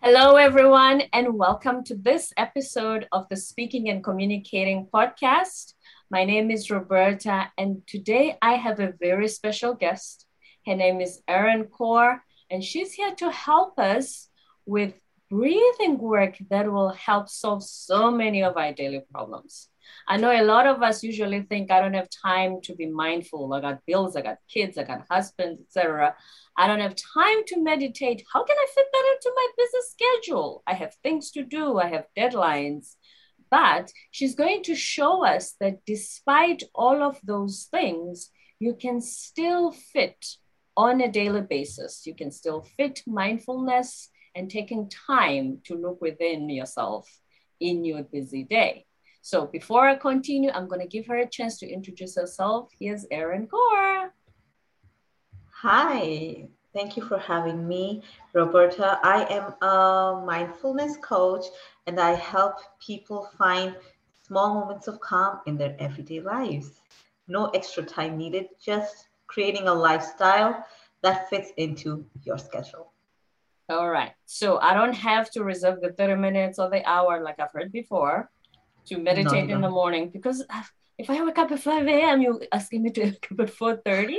Hello, everyone, and welcome to this episode of the Speaking and Communicating podcast. My name is Roberta, and today I have a very special guest. Her name is Arin Kaur, and she's here to help us with breathing work that will help solve so many of our daily problems. I know a lot of us usually think I don't have time to be mindful. I got bills, I got kids, I got husbands, etc. I don't have time to meditate. How can I fit that into my business schedule? I have things to do, I have deadlines. But she's going to show us that despite all of those things, you can still fit on a daily basis. You can still fit mindfulness and taking time to look within yourself in your busy day. So before I continue, I'm going to give her a chance to introduce herself. Here's Arin Kaur. Hi, thank you for having me, Roberta. I am a mindfulness coach and I help people find small moments of calm in their everyday lives. No extra time needed, just creating a lifestyle that fits into your schedule. All right. So I don't have to reserve the 30 minutes or the hour like I've heard before to meditate no, in the morning because if I wake up at 5 a.m., you're asking me to wake up at 4:30?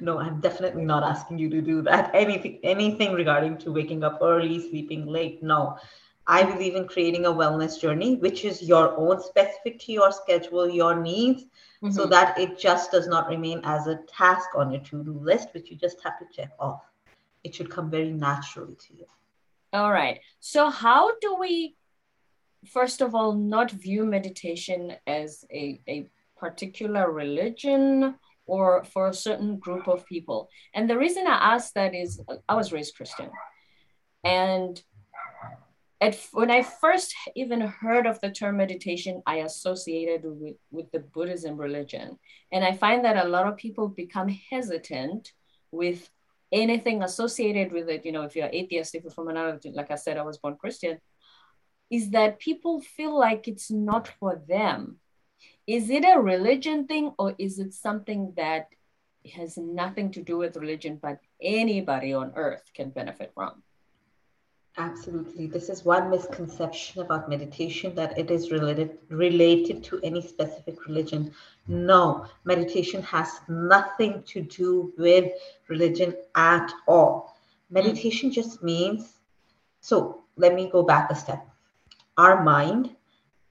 No, I'm definitely not asking you to do that. Anything anything regarding to waking up early, sleeping late. No. I believe in creating a wellness journey, which is your own specific to your schedule, your needs, mm-hmm. so that it just does not remain as a task on your to-do list, which you just have to check off. It should come very naturally to you. All right. So how do we first of all, not view meditation as a, a particular religion or for a certain group of people. And the reason I ask that is I was raised Christian. And at, when I first even heard of the term meditation, I associated with, with the Buddhism religion. And I find that a lot of people become hesitant with anything associated with it. You know, if you're atheist, if you're from another, like I said, I was born Christian, is that people feel like it's not for them. Is it a religion thing or is it something that has nothing to do with religion, but anybody on earth can benefit from? Absolutely. This is one misconception about meditation that it is related related to any specific religion. No, meditation has nothing to do with religion at all. Meditation mm. just means so let me go back a step our mind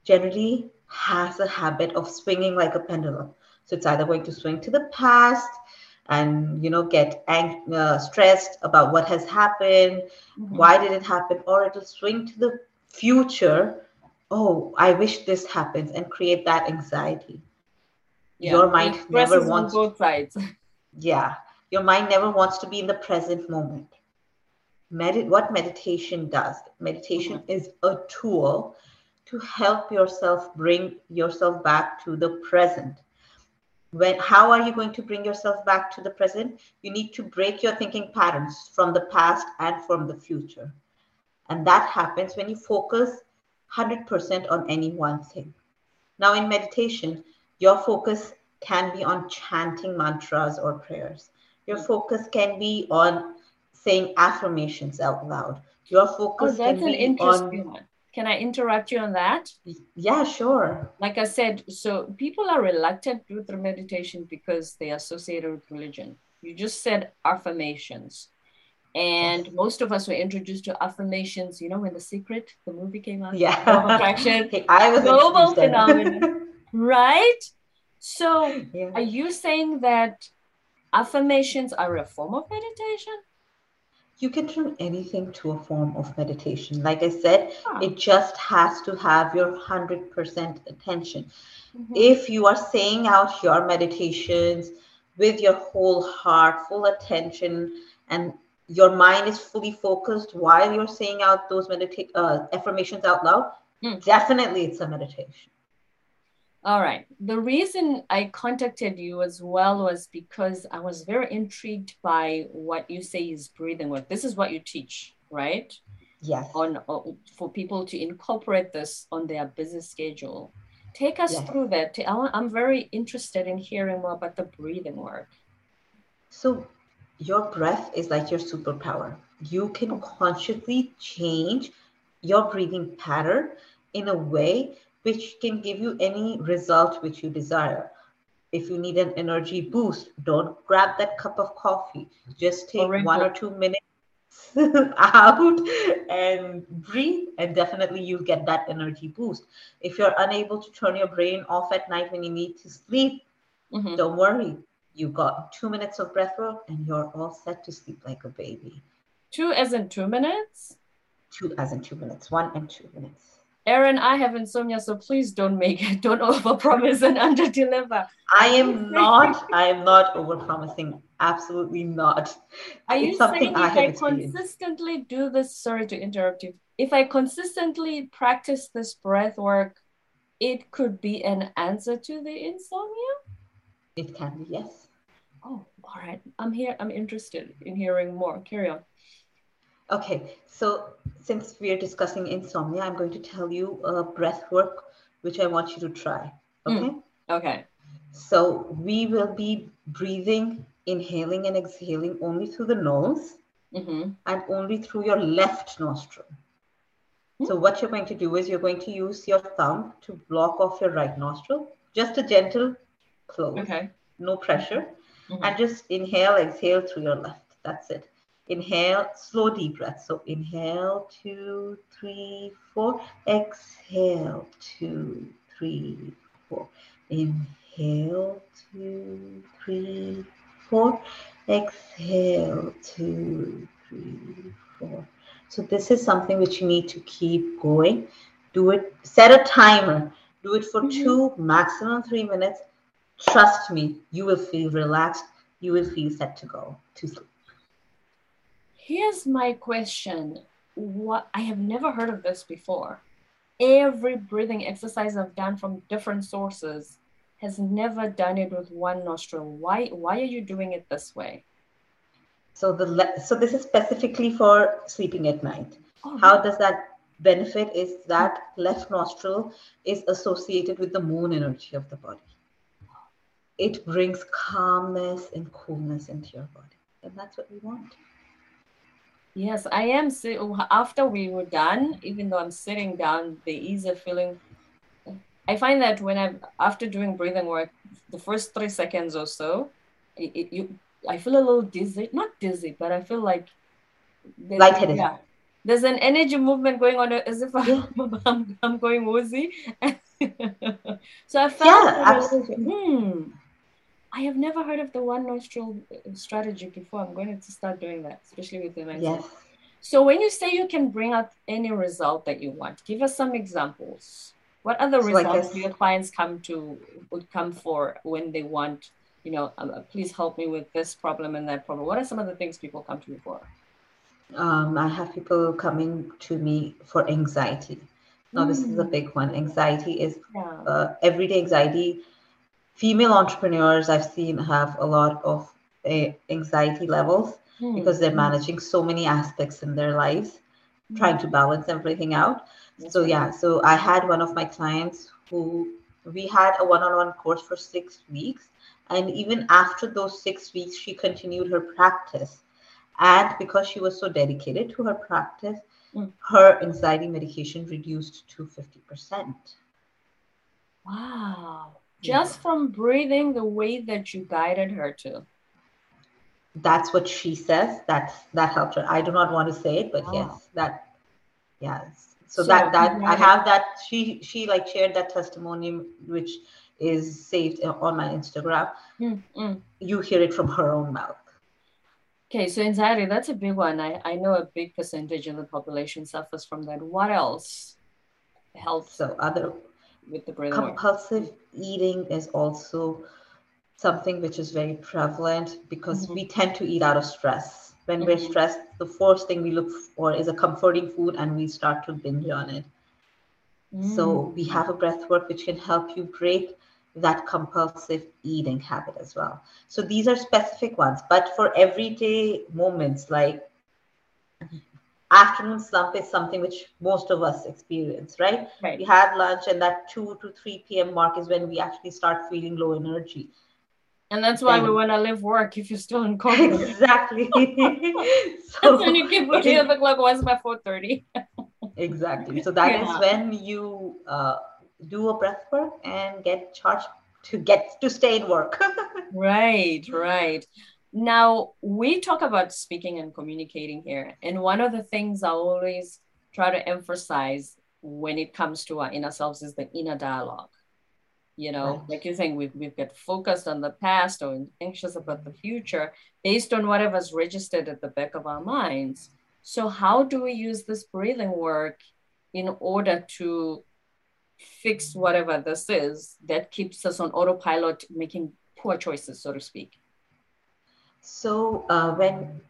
generally has a habit of swinging like a pendulum. So it's either going to swing to the past and you know get ang- uh, stressed about what has happened, mm-hmm. why did it happen, or it'll swing to the future. Oh, I wish this happens, and create that anxiety. Yeah, your mind never wants both sides. Yeah, your mind never wants to be in the present moment. Medi- what meditation does meditation mm-hmm. is a tool to help yourself bring yourself back to the present. When how are you going to bring yourself back to the present? You need to break your thinking patterns from the past and from the future. And that happens when you focus 100% on any one thing. Now in meditation your focus can be on chanting mantras or prayers. Your focus can be on saying affirmations out loud. Your focus oh, that's an interesting on, one. Can I interrupt you on that? Yeah, sure. Like I said, so people are reluctant with the meditation because they associate it with religion. You just said affirmations. And most of us were introduced to affirmations, you know, when The Secret, the movie came out. Yeah. Attraction. I was global phenomenon. right? So yeah. are you saying that affirmations are a form of meditation? You can turn anything to a form of meditation. Like I said, huh. it just has to have your 100% attention. Mm-hmm. If you are saying out your meditations with your whole heart, full attention, and your mind is fully focused while you're saying out those medita- uh, affirmations out loud, mm. definitely it's a meditation. All right. The reason I contacted you as well was because I was very intrigued by what you say is breathing work. This is what you teach, right? Yes. On, on for people to incorporate this on their business schedule. Take us yes. through that. I'm very interested in hearing more about the breathing work. So, your breath is like your superpower. You can consciously change your breathing pattern in a way which can give you any result which you desire. If you need an energy boost, don't grab that cup of coffee. Just take one or two minutes out and breathe, and definitely you'll get that energy boost. If you're unable to turn your brain off at night when you need to sleep, mm-hmm. don't worry. You've got two minutes of breath work and you're all set to sleep like a baby. Two as in two minutes? Two as in two minutes. One and two minutes. Arin, I have insomnia, so please don't make it. Don't overpromise and underdeliver. I am not. I am not overpromising. Absolutely not. Are it's you something saying if I, I consistently do this? Sorry to interrupt you. If I consistently practice this breath work, it could be an answer to the insomnia. It can be yes. Oh, all right. I'm here. I'm interested in hearing more. Carry on. Okay, so since we are discussing insomnia, I'm going to tell you a breath work which I want you to try. Hmm. Okay. Mm. Okay. So we will be breathing, inhaling and exhaling only through the nose mm-hmm. and only through your left nostril. Mm-hmm. So what you're going to do is you're going to use your thumb to block off your right nostril, just a gentle close. Okay. No pressure. Mm-hmm. And just inhale, exhale through your left. That's it. Inhale, slow deep breath. So inhale, two, three, four. Exhale, two, three, four. Inhale, two, three, four. Exhale, two, three, four. So this is something which you need to keep going. Do it, set a timer. Do it for mm-hmm. two, maximum three minutes. Trust me, you will feel relaxed. You will feel set to go to sleep. Here's my question. What I have never heard of this before. Every breathing exercise I've done from different sources has never done it with one nostril. Why why are you doing it this way? So the le- so this is specifically for sleeping at night. Oh, How does that benefit is that left nostril is associated with the moon energy of the body. It brings calmness and coolness into your body. And that's what we want. Yes, I am. After we were done, even though I'm sitting down, the ease of feeling. I find that when I'm after doing breathing work, the first three seconds or so, it, it, you I feel a little dizzy. Not dizzy, but I feel like lightheaded. Yeah, there's an energy movement going on as if I'm, I'm, I'm going woozy. so I felt yeah, absolutely. hmm, I have never heard of the one nostril uh, strategy before. I'm going to start doing that, especially with the Yes. So when you say you can bring out any result that you want, give us some examples. What other so results do your clients come to would come for when they want, you know, uh, please help me with this problem and that problem? What are some of the things people come to you for? Um, I have people coming to me for anxiety. Now, mm. this is a mm. big one. Anxiety is yeah. uh, everyday anxiety female entrepreneurs I've seen have a lot of uh, anxiety levels mm. because they're managing so many aspects in their lives, mm. trying to balance everything out. So, yeah, so I had one of my clients who we had a one on one course for six weeks. And even after those six weeks, she continued her practice. And because she was so dedicated to her practice, mm. her anxiety medication reduced to 50%. Wow just from breathing the way that you guided her to. That's what she says. That that helped her. I do not want to say it but oh. yes that yes. So, so that that i have that. She she like shared that testimony which is saved uh, on my instagram. Mm-hmm. you hear it from her own mouth. Okay so anxiety that's a big one. I i know a big percentage of the population suffers from that. What else helps so other with the breathing compulsive eating is also something which is very prevalent because mm-hmm. we tend to eat out of stress when mm-hmm. we're stressed the first thing we look for is a comforting food and we start to binge on it mm. so we have a breath work which can help you break that compulsive eating habit as well so these are specific ones but for everyday moments like afternoon slump is something which most of us experience, right? right? We had lunch, and that 2 to 3 p.m. mark is when we actually start feeling low energy. And that's why and we want to live work if you're still in COVID. Exactly. so that's when you keep looking at the clock. What's by four thirty? exactly. So that yeah. is when you uh, do a breath work and get charged to get to stay in work. right. Right. Now we talk about speaking and communicating here, and one of the things I always try to emphasize when it comes to our inner selves is the inner dialogue. You know right. like you're saying we've, we've got focused on the past or anxious about the future based on whatever's registered at the back of our minds. So how do we use this breathing work in order to fix whatever this is that keeps us on autopilot making poor choices so to speak so uh, when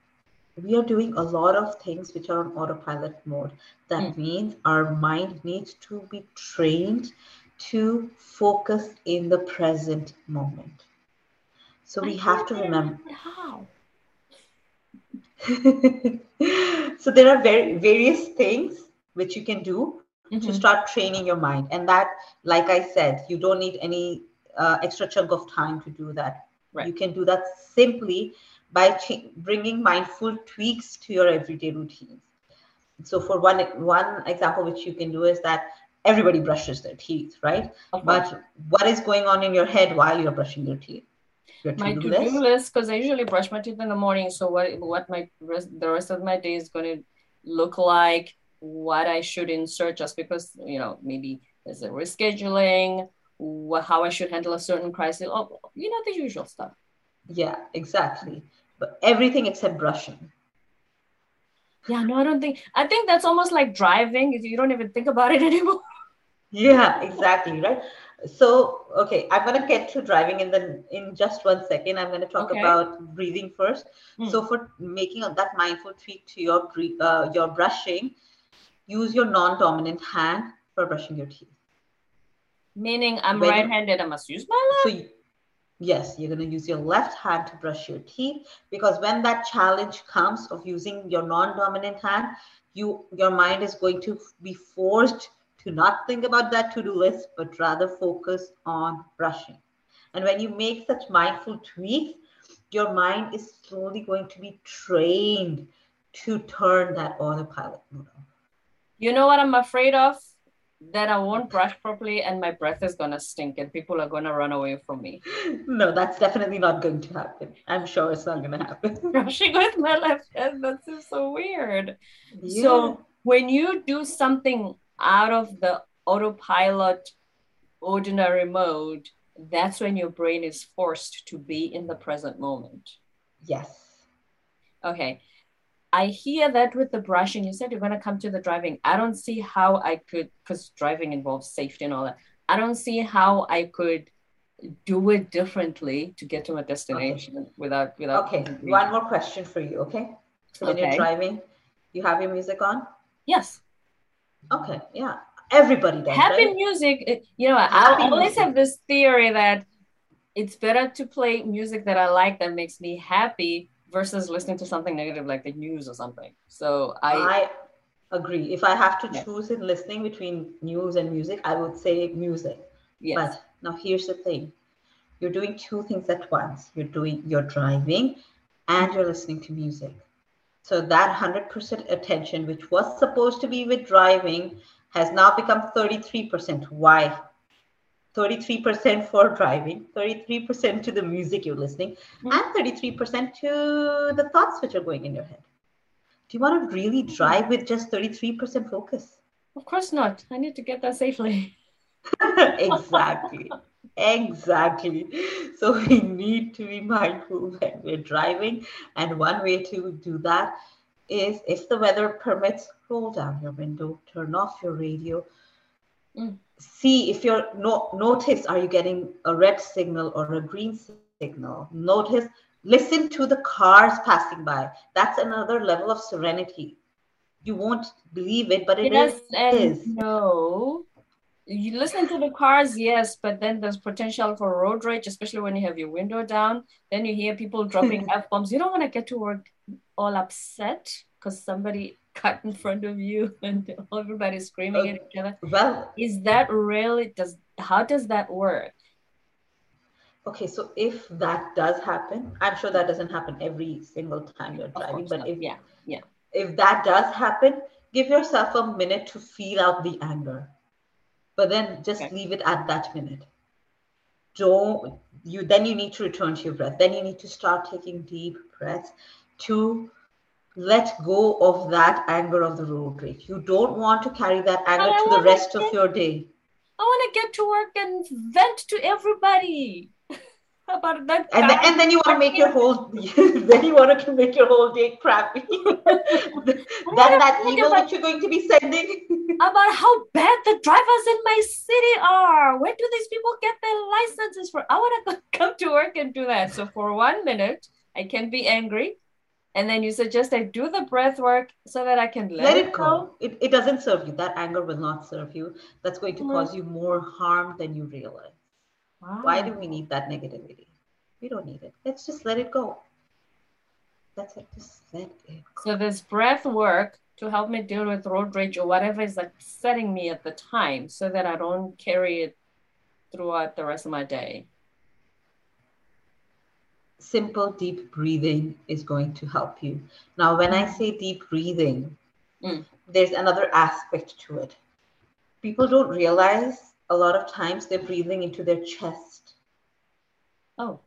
we are doing a lot of things which are on autopilot mode that mm. means our mind needs to be trained to focus in the present moment. So we have to remember how. so there are very various things which you can do mm-hmm. to start training your mind, and that, like I said, you don't need any uh, extra chunk of time to do that. Right. You can do that simply by ch- bringing mindful tweaks to your everyday routines. So, for one one example, which you can do is that everybody brushes their teeth, right? But what is going on in your head while you're brushing your teeth? Your my to-do list, list because I usually brush my teeth in the morning. So what what my rest, the rest of my day is going to look like, what I should insert, just because you know maybe there's a rescheduling, what, how I should handle a certain crisis. Oh, you know the usual stuff. Yeah, exactly. But everything except brushing. Yeah, no, I don't think. I think that's almost like driving. You don't even think about it anymore yeah exactly right so okay i'm going to get to driving in the in just one second i'm going to talk okay. about breathing first hmm. so for making that mindful tweak to your uh, your brushing use your non-dominant hand for brushing your teeth meaning i'm when, right-handed i must use my left so yes you're going to use your left hand to brush your teeth because when that challenge comes of using your non-dominant hand you your mind is going to be forced to not think about that to do list, but rather focus on brushing. And when you make such mindful tweaks, your mind is slowly going to be trained to turn that autopilot mode. You know what I'm afraid of? That I won't brush properly and my breath is gonna stink and people are gonna run away from me. No, that's definitely not going to happen. I'm sure it's not gonna happen. Brushing with my left hand, that's so weird. Yeah. So when you do something out of the autopilot ordinary mode, that's when your brain is forced to be in the present moment. Yes. Okay. I hear that with the brushing. You said you're going to come to the driving. I don't see how I could, because driving involves safety and all that. I don't see how I could do it differently to get to my destination okay. without without. Okay. One more question for you. Okay. So when okay. you're driving, you have your music on. Yes. Okay, yeah. Everybody does. Happy right? music, you know, Happy I always music. have this theory that it's better to play music that I like that makes me happy versus listening to something negative like the news or something. So I, I agree. If I have to yeah. choose in listening between news and music, I would say music. Yes. But now here's the thing. You're doing two things at once. You're doing you're driving and you're listening to music. So that 100% attention, which was supposed to be with driving, has now become 33%. Why? 33% for driving, 33% to the music you're listening, mm-hmm. and 33% to the thoughts which are going in your head. Do you want to really drive with just 33% focus? Of course not. I need to get there safely. exactly. exactly. So we need to be mindful when we're driving. And one way to do that is if the weather permits, roll down your window, turn off your radio. Mm. See if you're no notice are you getting a red signal or a green signal? Notice, listen to the cars passing by. That's another level of serenity. You won't believe it, but it yes is. And no you listen to the cars, yes, but then there's potential for road rage, especially when you have your window down. Then you hear people dropping f bombs. You don't want to get to work all upset because somebody cut in front of you and everybody's screaming uh, at each other. Well, is that really does how does that work? Okay, so if that does happen, I'm sure that doesn't happen every single time you're driving, but not. if yeah, yeah. if that does happen, give yourself a minute to feel out the anger. But then just Okay. leave it at that minute. Don't you then you need to return to your breath. Then you need to start taking deep breaths to let go of that anger of the road rage. You don't want to carry that anger to the rest of your day. I want to get to work and vent to everybody about that. and then, and then you want to make your whole then you want to make your whole day crappy then that email about- that you're going to be sending about how bad the drivers in my city are. Where do these people get their licenses for? I want to come to work and do that. So for one minute, I can be angry. And then you suggest I do the breath work so that I can let, let it go? it, it doesn't serve you. That anger will not serve you. That's going to Mm. cause you more harm than you realize. Wow. why do we need that negativity? We don't need it. Let's just let it go. That's it. Just let it go. So this breath work to help me deal with road rage or whatever is upsetting me at the time so that I don't carry it throughout the rest of my day. Simple deep breathing is going to help you now when i say deep breathing Mm. there's another aspect to it people don't realize a lot of times they're breathing into their chest Oh.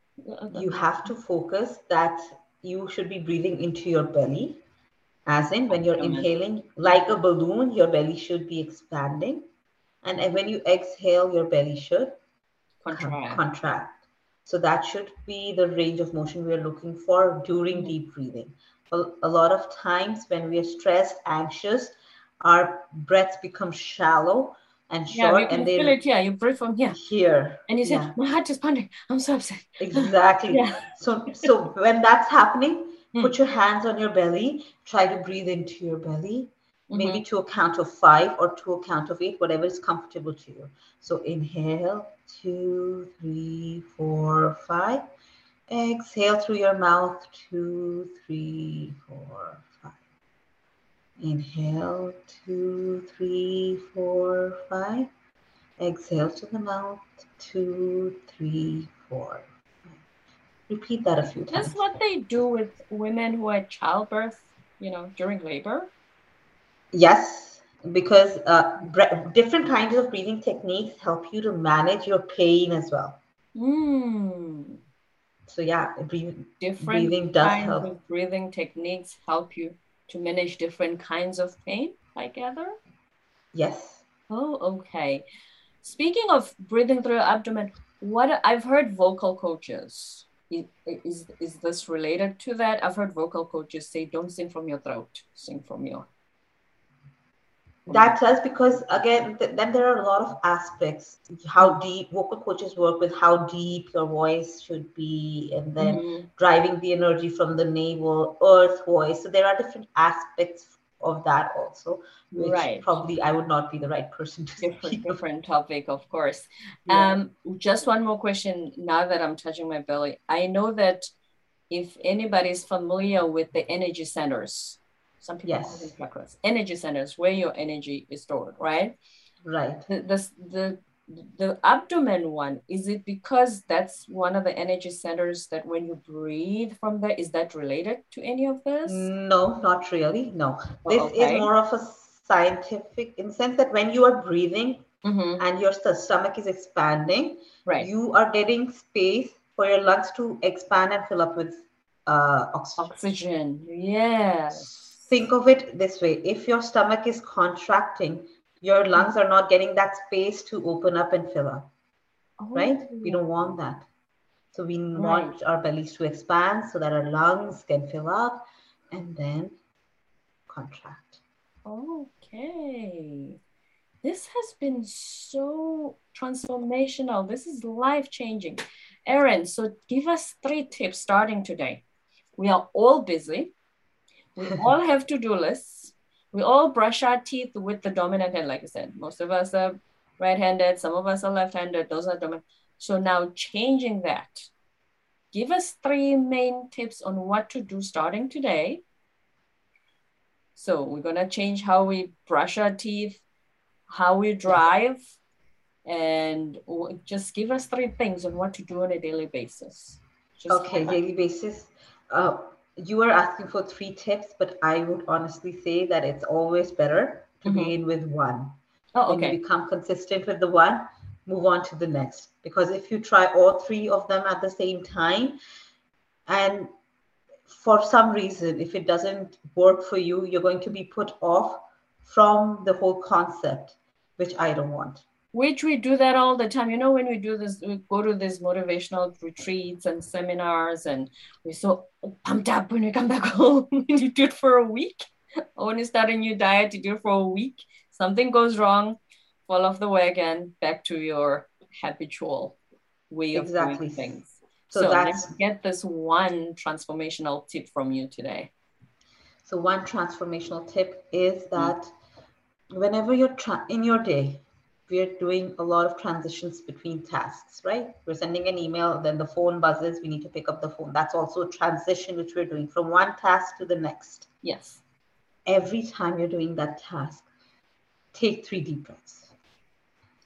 you have to focus that you should be breathing into your belly as in when you're inhaling like a balloon your belly should be expanding and when you exhale your belly should contract. contract so that should be the range of motion we are looking for during deep breathing a, a lot of times when we are stressed anxious our breaths become shallow and Yeah, short you can and feel they it here. You breathe from here. here And you say, Yeah. my heart is pounding. I'm so upset. exactly Yeah. So, so when that's happening, Hmm. put your hands on your belly. Try to breathe into your belly, Mhm. maybe to a count of five or to a count of eight, whatever is comfortable to you. So, inhale two, three, four, five. Exhale through your mouth two, three, four, five. Inhale two, three, four, five. Exhale to the mouth two, three, four. Repeat that a few times. That's what they do with women who are childbirth, you know, during labor. Yes, because uh, different kinds of breathing techniques help you to manage your pain as well. Mm. So yeah, breathing, Different breathing does help. breathing techniques help you to manage different kinds of pain, I gather. Yes. Oh, okay. Speaking of breathing through your abdomen, what I've heard vocal coaches. Is, is this related to that? I've heard vocal coaches say, don't sing from your throat, sing from your. That does because again, th- then there are a lot of aspects. How deep vocal coaches work with how deep your voice should be, and then Mhm. driving the energy from the navel, earth voice. So there are different aspects of that also, which Right. probably I would not be the right person to different different topic of course Yeah. um just one more question now that i'm touching my belly i know that if anybody's familiar with the energy centers some people call Yes. them chakras energy centers where your energy is stored right Right. the, the the the abdomen one is it because that's one of the energy centers that when you breathe from there is that related to any of this No, not really. No. Oh, This okay. is more of a scientific in the sense that when you are breathing Mhm. and your st- stomach is expanding, right you are getting space for your lungs to expand and fill up with uh, oxygen. oxygen yes Think of it this way if your stomach is contracting, your lungs are not getting that space to open up and fill up, right? We don't want oh. that. So we want our bellies to expand so that our lungs can fill up and then contract. Okay. This has been so transformational. This is life changing. Arin, so give us three tips starting today. We are all busy. We all have to do lists. We all brush our teeth with the dominant hand, like I said. Most of us are right handed, some of us are left handed. Those are dominant. So now changing that. Give us three main tips on what to do starting today so we're gonna change how we brush our teeth, how we drive, and just give us three things on what to do on a daily basis. Just okay, daily basis. Uh, you are asking for three tips, but I would honestly say that it's always better to mm-hmm. begin with one. Oh, okay. When you become consistent with the one, move on to the next. Because if you try all three of them at the same time, and for some reason, if it doesn't work for you, you're going to be put off from the whole concept, which I don't want which we do that all the time. You know, when we do this, we go to these motivational retreats and seminars, and we're so pumped up when we come back home. you do it for a week. Or when you start a new diet, you do it for a week. Something goes wrong, fall off the wagon, back to your habitual way of exactly. doing things. So, so let's get this one transformational tip from you today. So one transformational tip is that mm. whenever you're tra- in your day, we're doing a lot of transitions between tasks, right? We're sending an email, then the phone buzzes, we need to pick up the phone. That's also a transition which we're doing from one task to the next. Yes. Every time you're doing that task, take three deep breaths.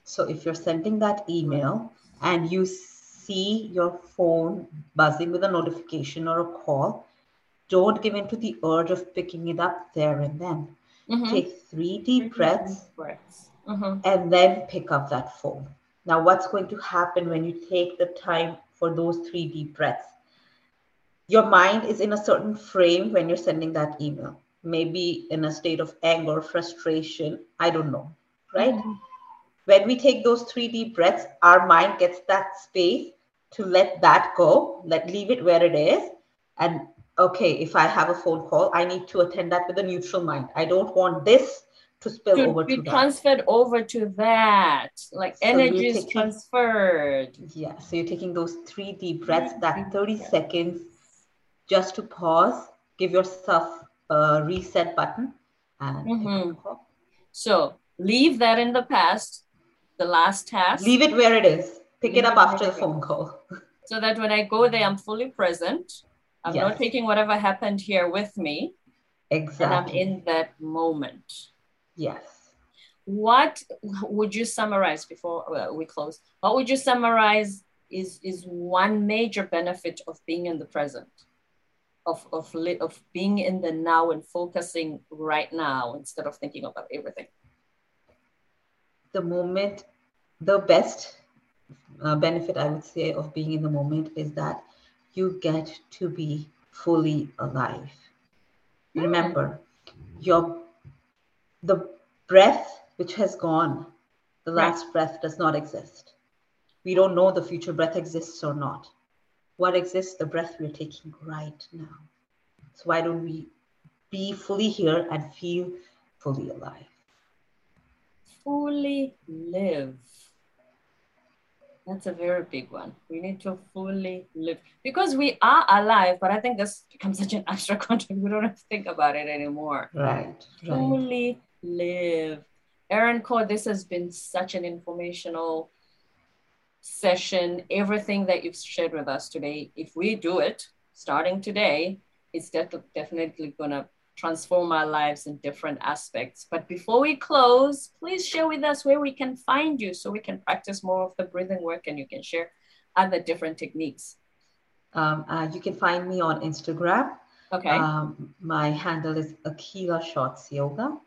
So if you're sending that email and you see your phone buzzing with a notification or a call, don't give in to the urge of picking it up there and then. Mm-hmm. Take three deep breaths. Deep breaths mm-hmm. and then pick up that phone. Now, what's going to happen when you take the time for those three deep breaths? Your mind is in a certain frame when you're sending that email, maybe in a state of anger, frustration. I don't know, right? Mm-hmm. When we take those three deep breaths, our mind gets that space to let that go, let leave it where it is, and okay, if I have a phone call, I need to attend that with a neutral mind. I don't want this to spill to over be to transferred that. over to that. Like so energy is transferred. Yeah so you're taking those three deep breaths that 30 seconds just to pause give yourself a reset button and mm-hmm. so leave that in the past the last task. Leave it where it is. Pick leave it up after the phone call. So that when i go there i'm fully present. I'm yes. not taking whatever happened here with me. Exactly and i'm in that moment Yes. What would you summarize before uh, we close? What would you summarize is is one major benefit of being in the present, of of of being in the now and focusing right now instead of thinking about everything. The moment, the best uh, benefit I would say of being in the moment is that you get to be fully alive. Mm. Remember, your the breath which has gone, the last right. breath does not exist. We don't know the future breath exists or not. What exists, the breath we're taking right now. So why don't we be fully here and feel fully alive? Fully live. That's a very big one. We need to fully live because we are alive, but I think this becomes such an abstract concept. We don't have to think about it anymore. Right. right. Fully live. Arin Kaur, this has been such an informational session. Everything that you've shared with us today, if we do it starting today, it's definitely going to transform our lives in different aspects. But before we close, please share with us where we can find you so we can practice more of the breathing work and you can share other different techniques. Um, uh, you can find me on Instagram. Okay. Um, my handle is Aquila Shots Yoga.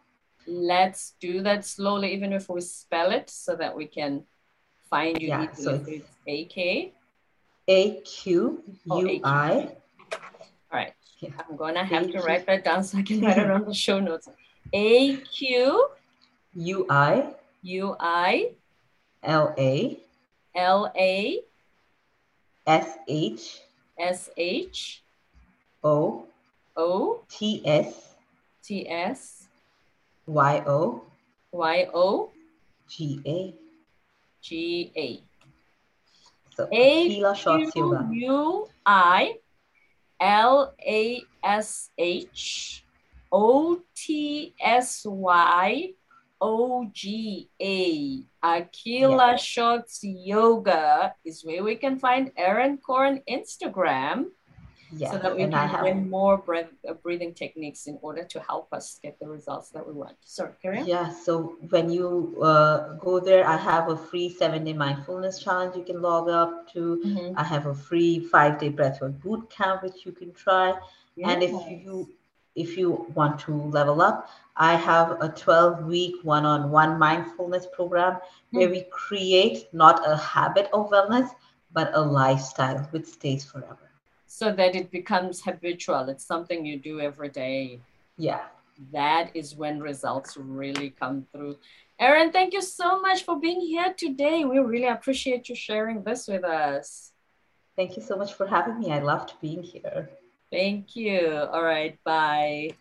Let's do that slowly, even if we spell it, so that we can find you. Yeah, so it's A K. A Q U I. Oh, All right. Yeah. I'm gonna have to write that down so I can write it on the show notes. A Q U I U I L A L A S H S H O O T S T S Y O Y O G A G A. So A U I L A S H O T S Y O G A. Aquila. Shots Yoga is where we can find Arin Kaur on Instagram. Yes, so that we can have learn more breath, uh, breathing techniques in order to help us get the results that we want. Sorry, carry on. Yeah, so when you uh, go there, I have a free seven day mindfulness challenge you can log up to. Mhm. I have a free five day breathwork boot camp which you can try. And if you if you want to level up, I have a 12 week one on one mindfulness program where Hmm. we create not a habit of wellness, but a lifestyle which stays forever. So that it becomes habitual. It's something you do every day. Yeah. That is when results really come through. Arin, thank you so much for being here today. We really appreciate you sharing this with us. Thank you so much for having me. I loved being here. Thank you. All right. Bye.